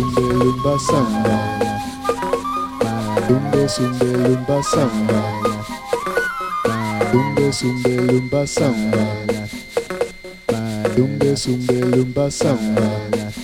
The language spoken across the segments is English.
sumbe lumba samba Dumbe sumbe lumba samba Dumbe sumbe lumba samba Dumbe sumbe lumba samba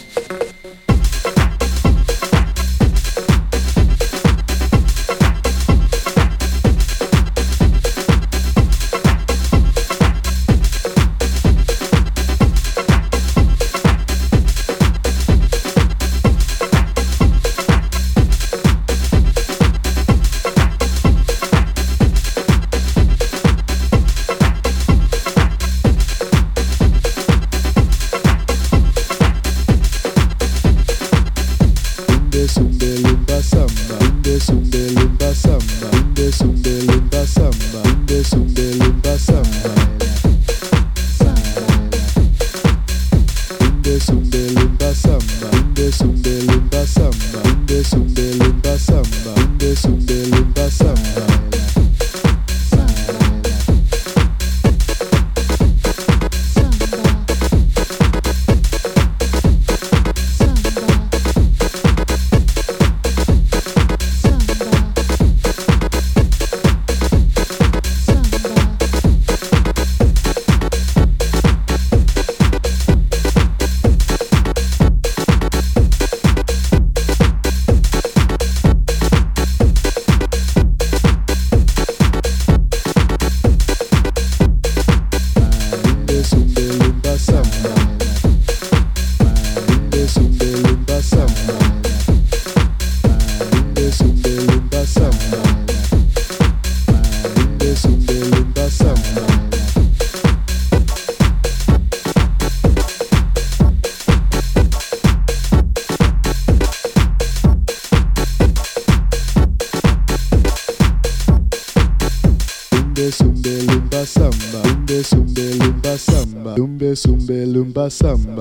samba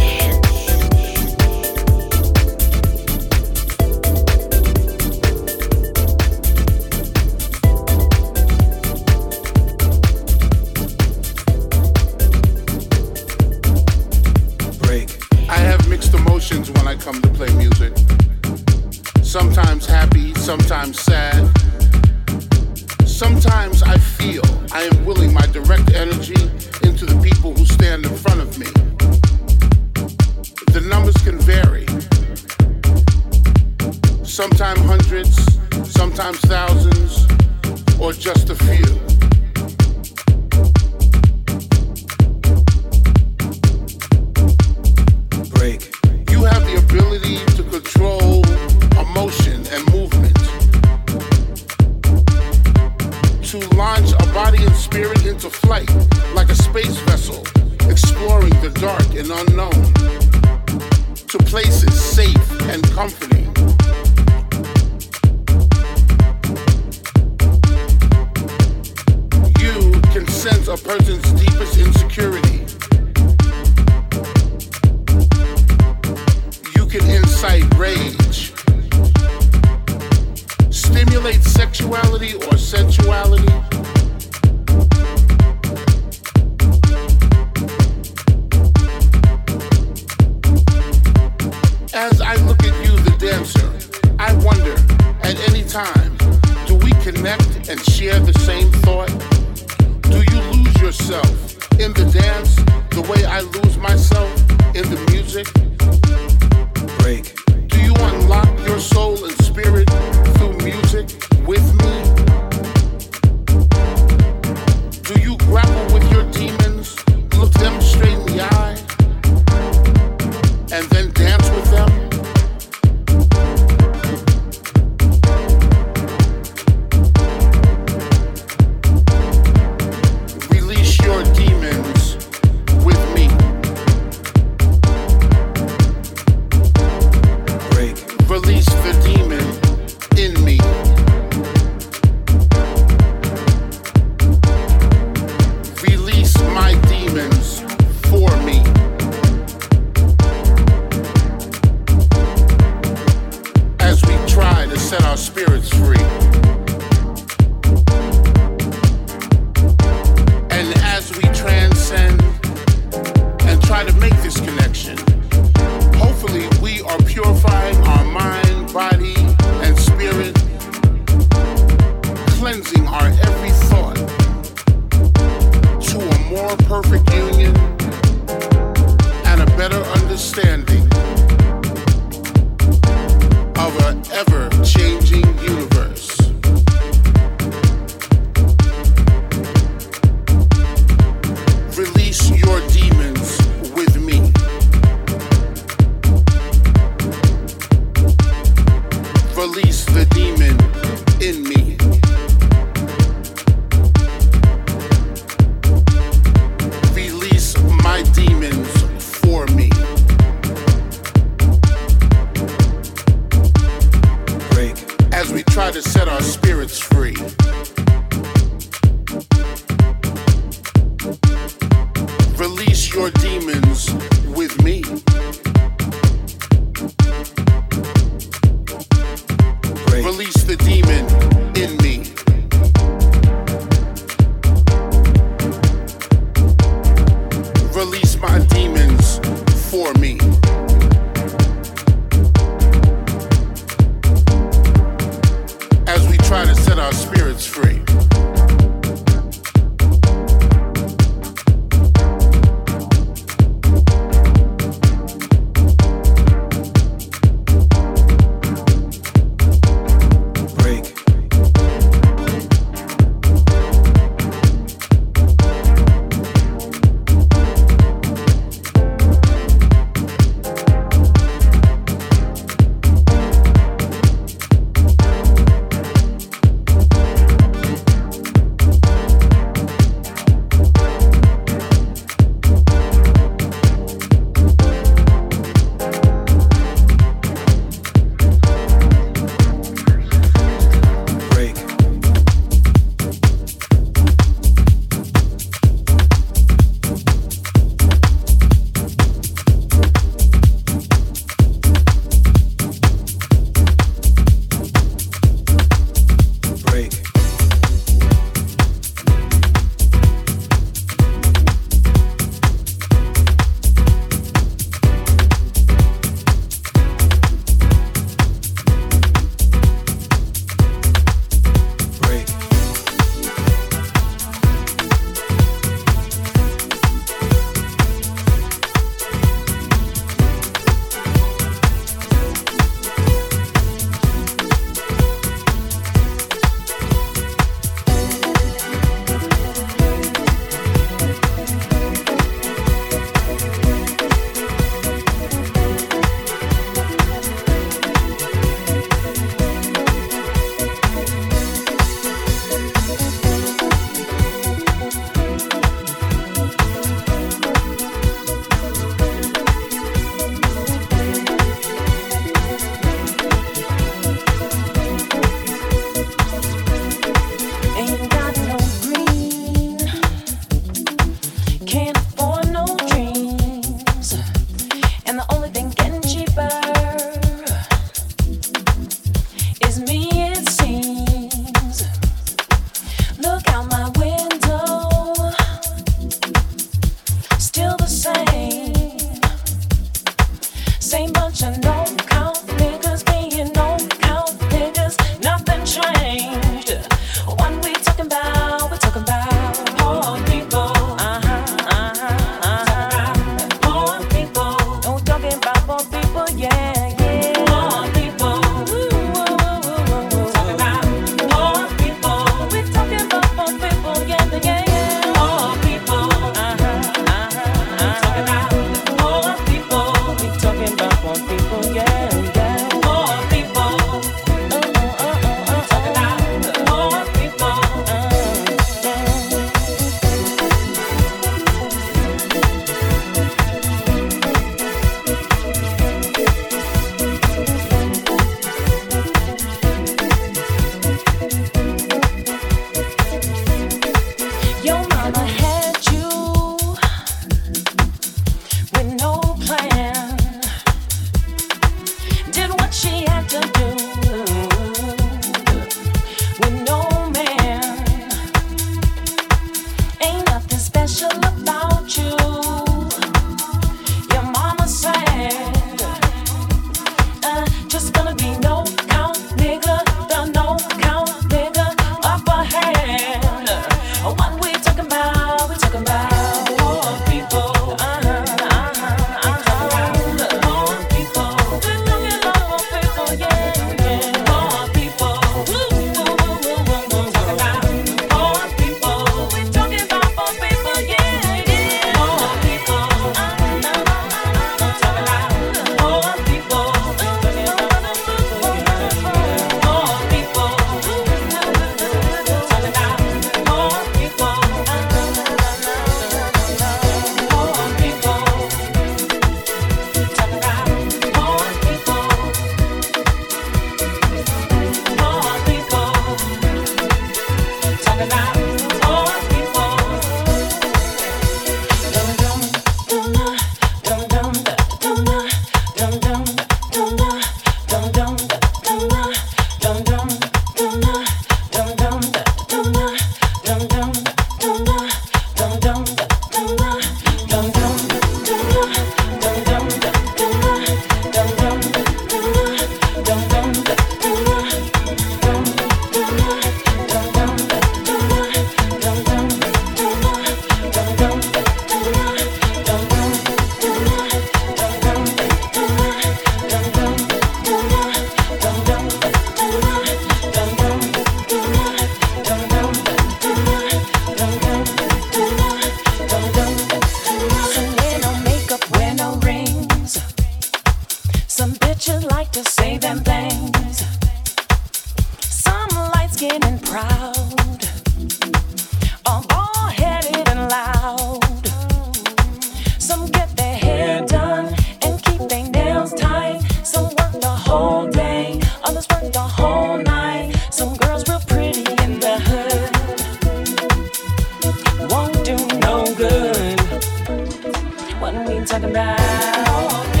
So we don't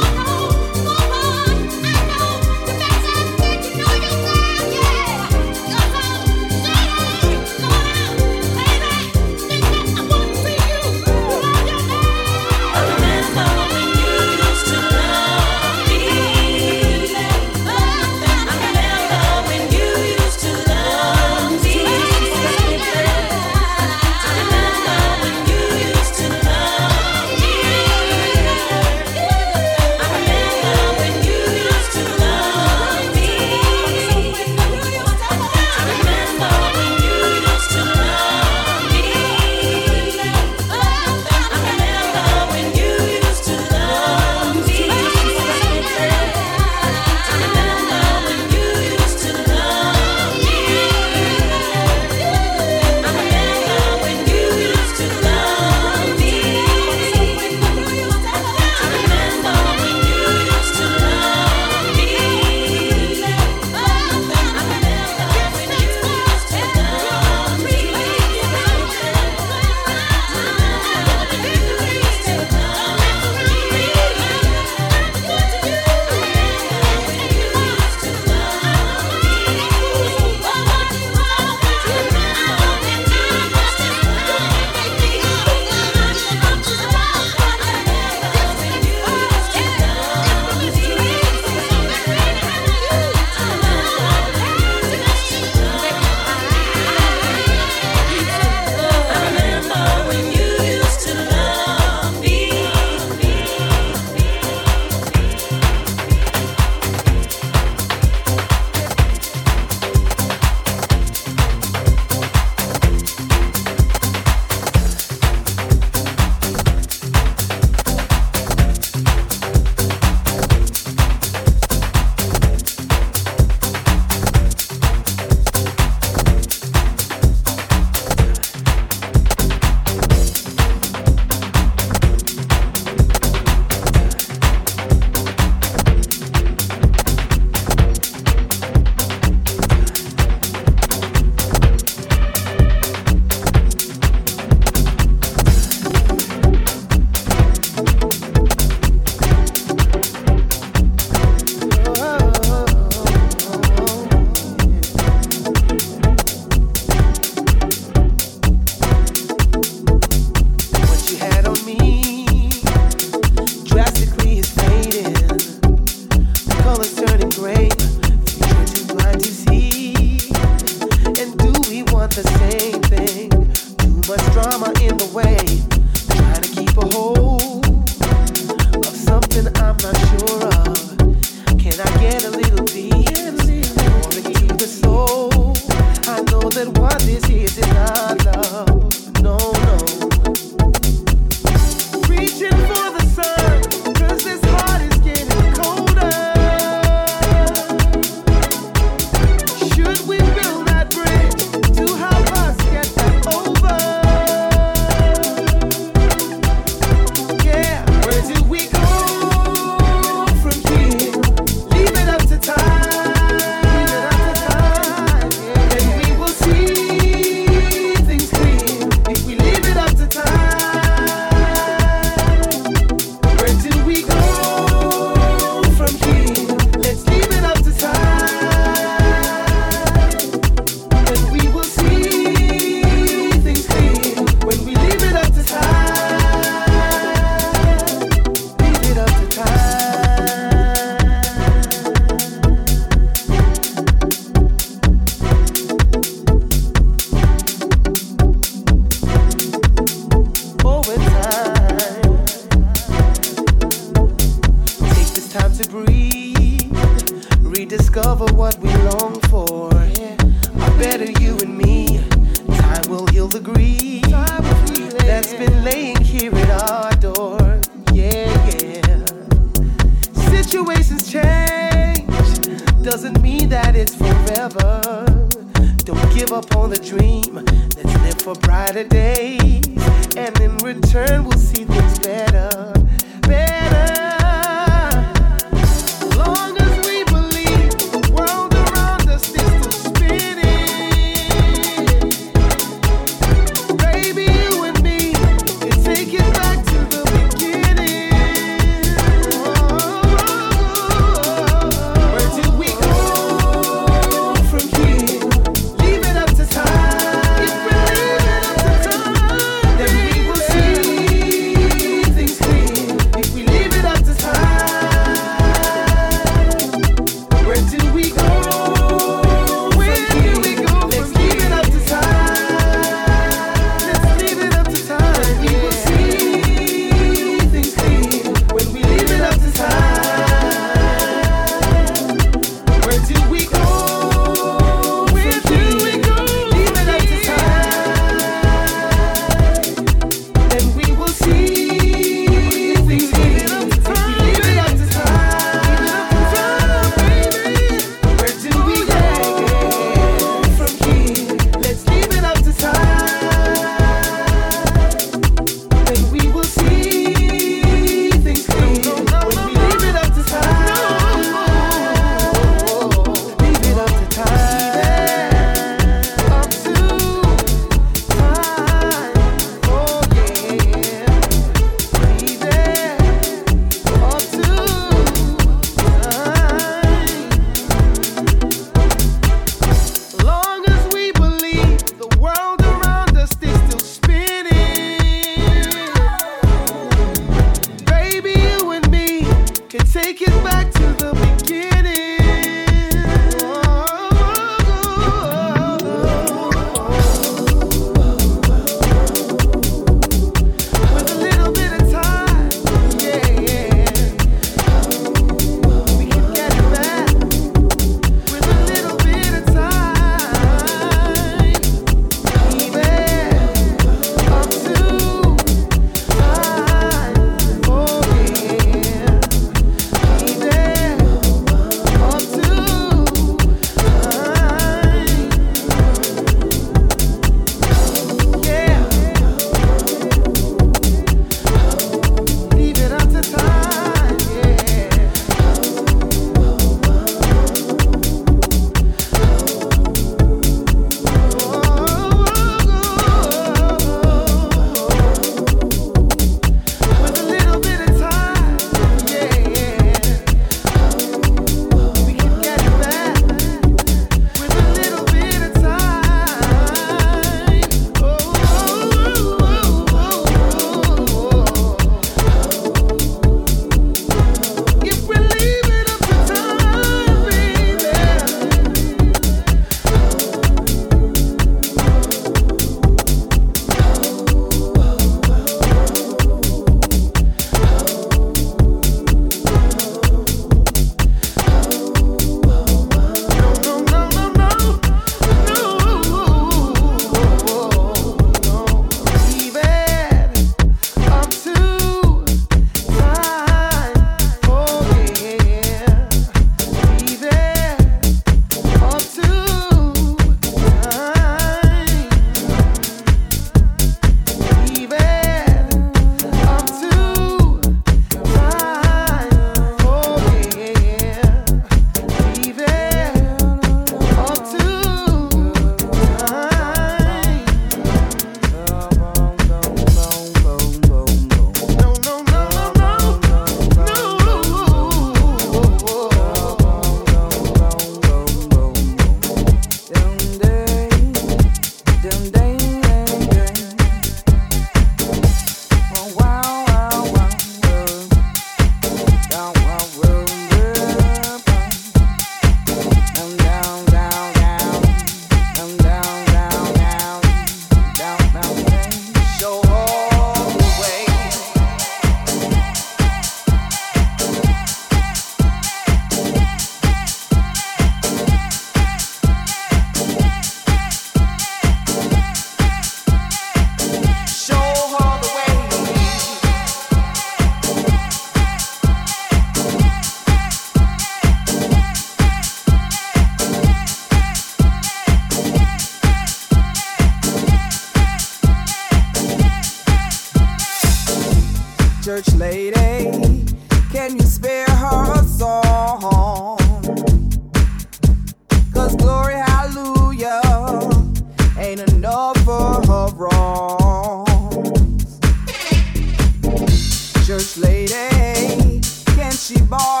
bar.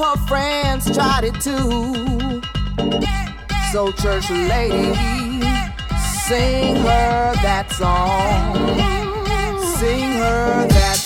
of her friends tried it too. So, church lady, sing her that song. Sing her that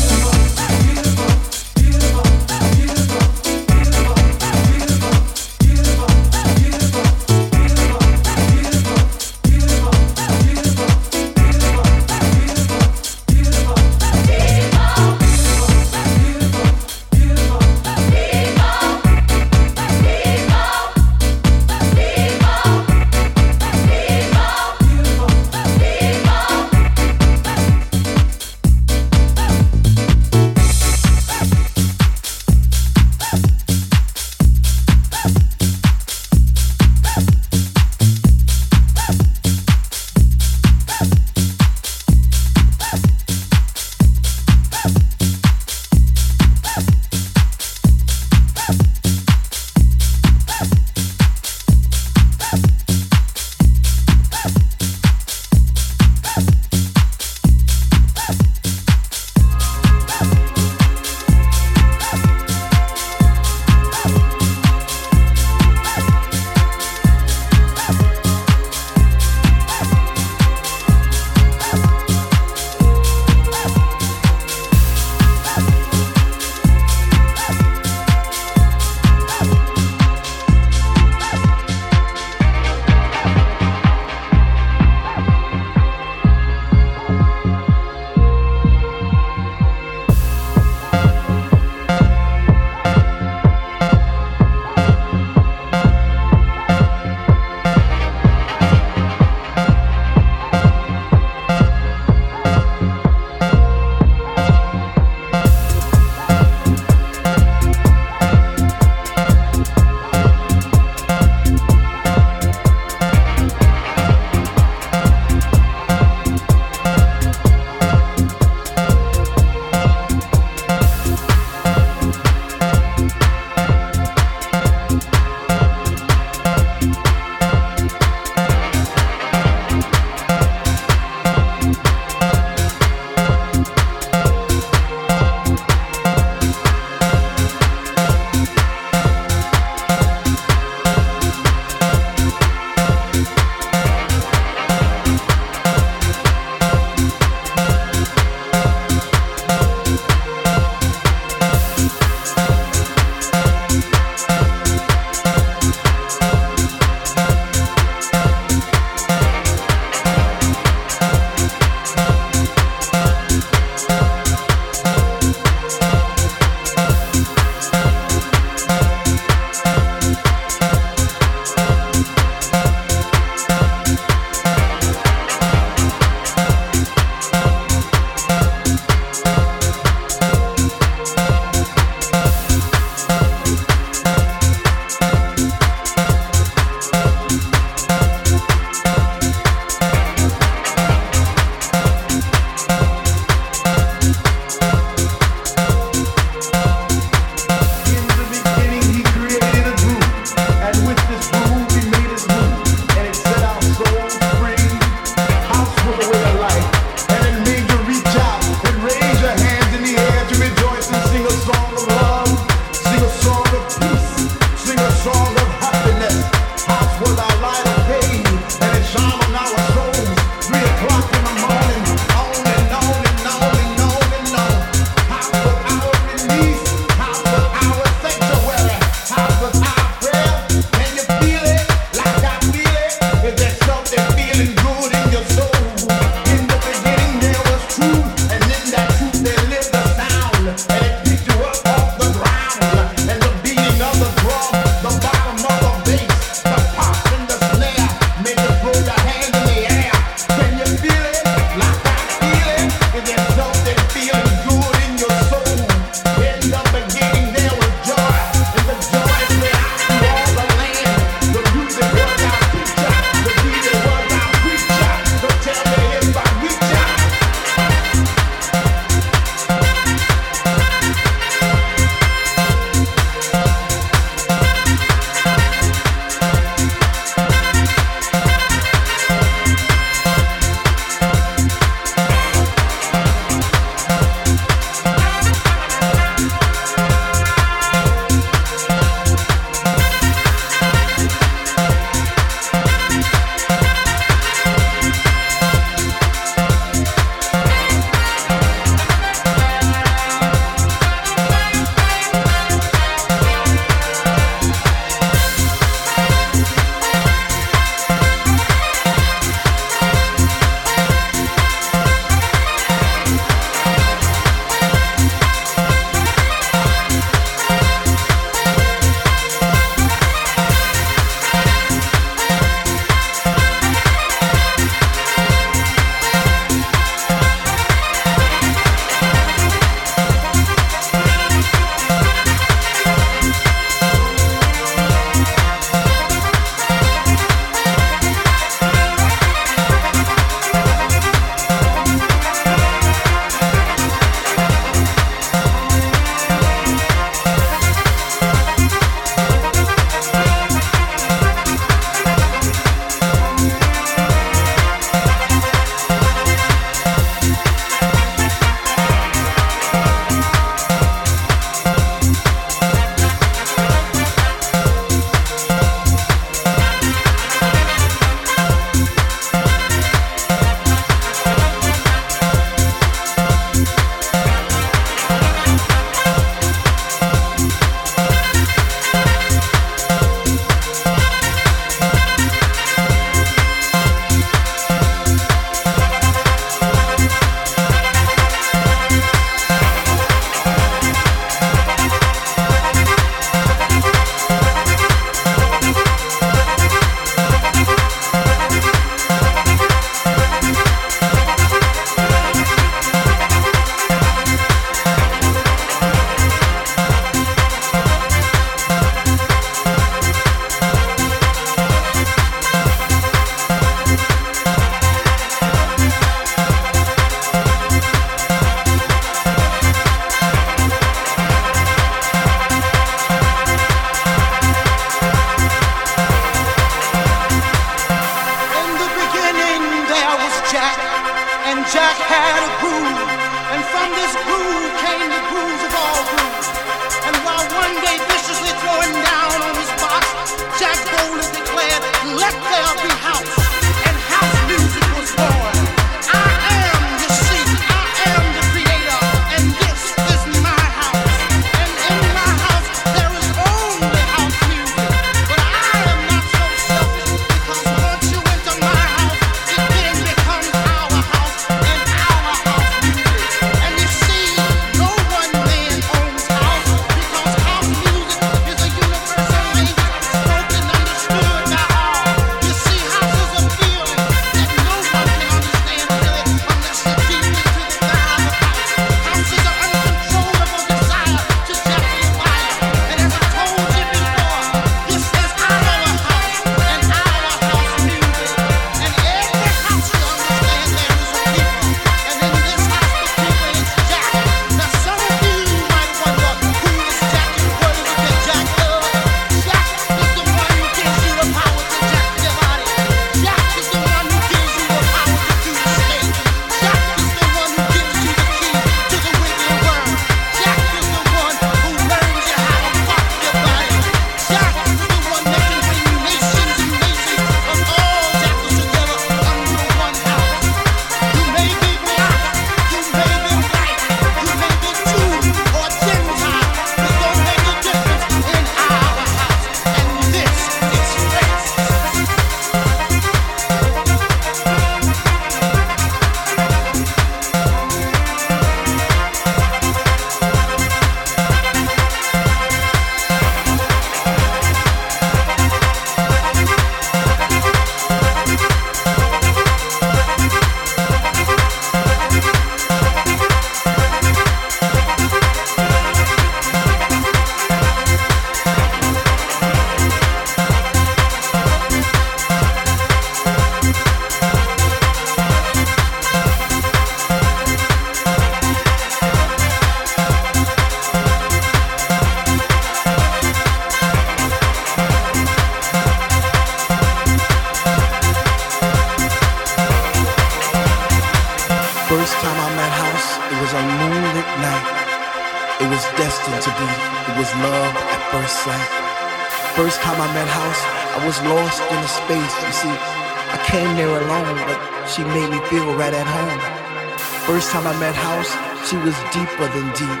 she was deeper than deep.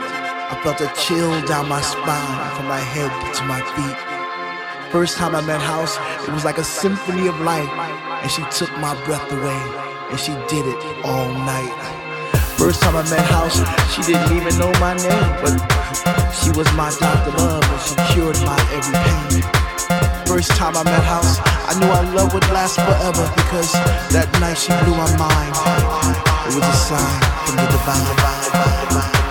I felt a chill down my spine from my head to my feet. First time I met House, it was like a symphony of light, and she took my breath away, and she did it all night. First time I met House, she didn't even know my name, but she was my doctor love, and she cured my every pain. First time I met House, I knew our love would last forever because that night she blew my mind. It was a sign from the divine. divine, divine, divine.